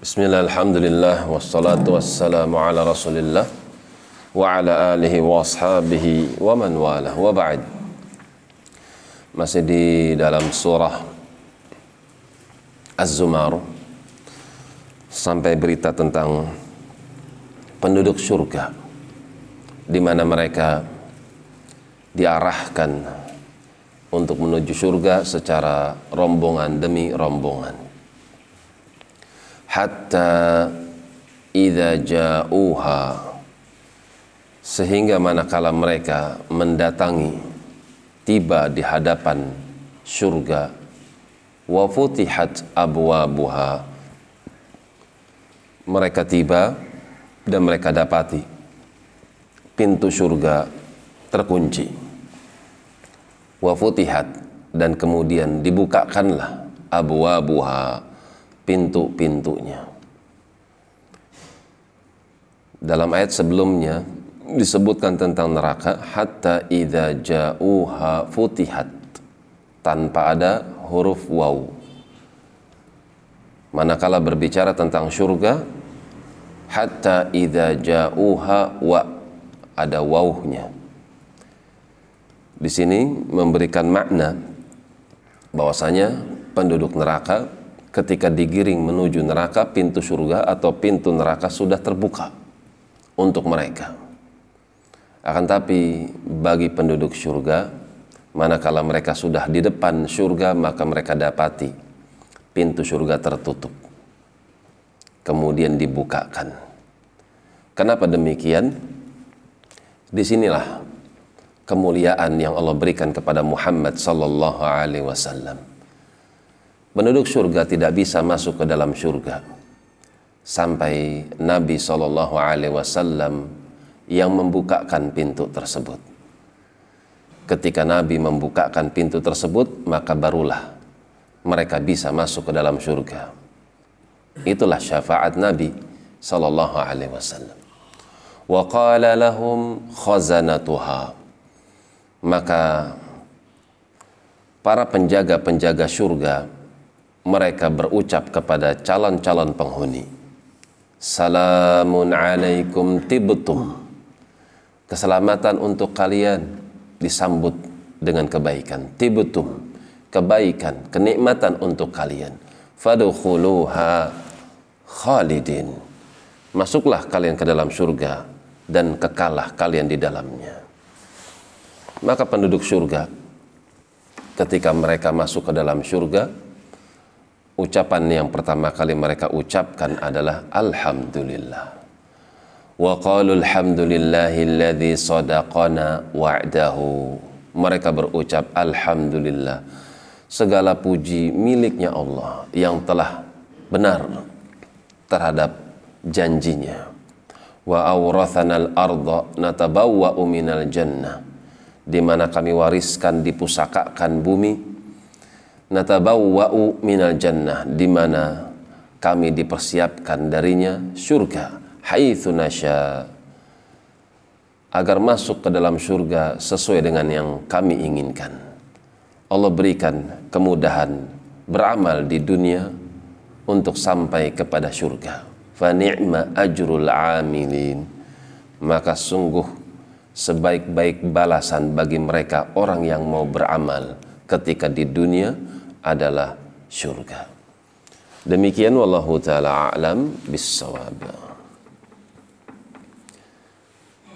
Bismillah, alhamdulillah, wassalatu wassalamu ala rasulillah wa ala alihi wa ashabihi wa man wala wa ba'd. Masih di dalam surah Az-Zumar. Sampai berita tentang penduduk surga di mana mereka diarahkan untuk menuju surga secara rombongan demi rombongan hatta idza ja'uha. Sehingga manakala mereka mendatangi tiba di hadapan surga wa futihat abwabuha. Mereka tiba dan mereka dapati pintu surga terkunci. Wa futihat dan kemudian dibukakanlah abwabuha pintu-pintunya. Dalam ayat sebelumnya disebutkan tentang neraka hatta idza ja'uha futihat tanpa ada huruf waw. Manakala berbicara tentang surga hatta idza ja'uha wa ada wawnya. Di sini memberikan makna bahwasanya penduduk neraka ketika digiring menuju neraka pintu surga atau pintu neraka sudah terbuka untuk mereka. Akan tapi bagi penduduk surga manakala mereka sudah di depan surga maka mereka dapati pintu surga tertutup. Kemudian dibukakan. Kenapa demikian? Di sinilah kemuliaan yang Allah berikan kepada Muhammad sallallahu alaihi wasallam penduduk surga tidak bisa masuk ke dalam surga sampai Nabi Shallallahu Alaihi Wasallam yang membukakan pintu tersebut. Ketika Nabi membukakan pintu tersebut, maka barulah mereka bisa masuk ke dalam surga. Itulah syafaat Nabi Shallallahu Alaihi Wasallam. Wa qala lahum khazanatuha. Maka para penjaga-penjaga surga mereka berucap kepada calon-calon penghuni. Salamun alaikum tibtum. Keselamatan untuk kalian disambut dengan kebaikan. Tibtum Kebaikan, kenikmatan untuk kalian. Fadukhuluha khalidin. Masuklah kalian ke dalam surga Dan kekalah kalian di dalamnya. Maka penduduk surga Ketika mereka masuk ke dalam surga ucapan yang pertama kali mereka ucapkan adalah Alhamdulillah. Wa qalu alhamdulillahilladzi sadaqana wa'dahu. Mereka berucap Alhamdulillah. Segala puji miliknya Allah yang telah benar terhadap janjinya. Wa awrathana al-ardha natabawwa'u minal jannah. Di mana kami wariskan dipusakakan bumi natabawwa'u minal jannah di mana kami dipersiapkan darinya surga haitsu nasya agar masuk ke dalam surga sesuai dengan yang kami inginkan. Allah berikan kemudahan beramal di dunia untuk sampai kepada surga. Fa ni'ma ajrul amilin. Maka sungguh sebaik-baik balasan bagi mereka orang yang mau beramal ketika di dunia adalah surga. Demikian wallahu taala a'lam bissawab.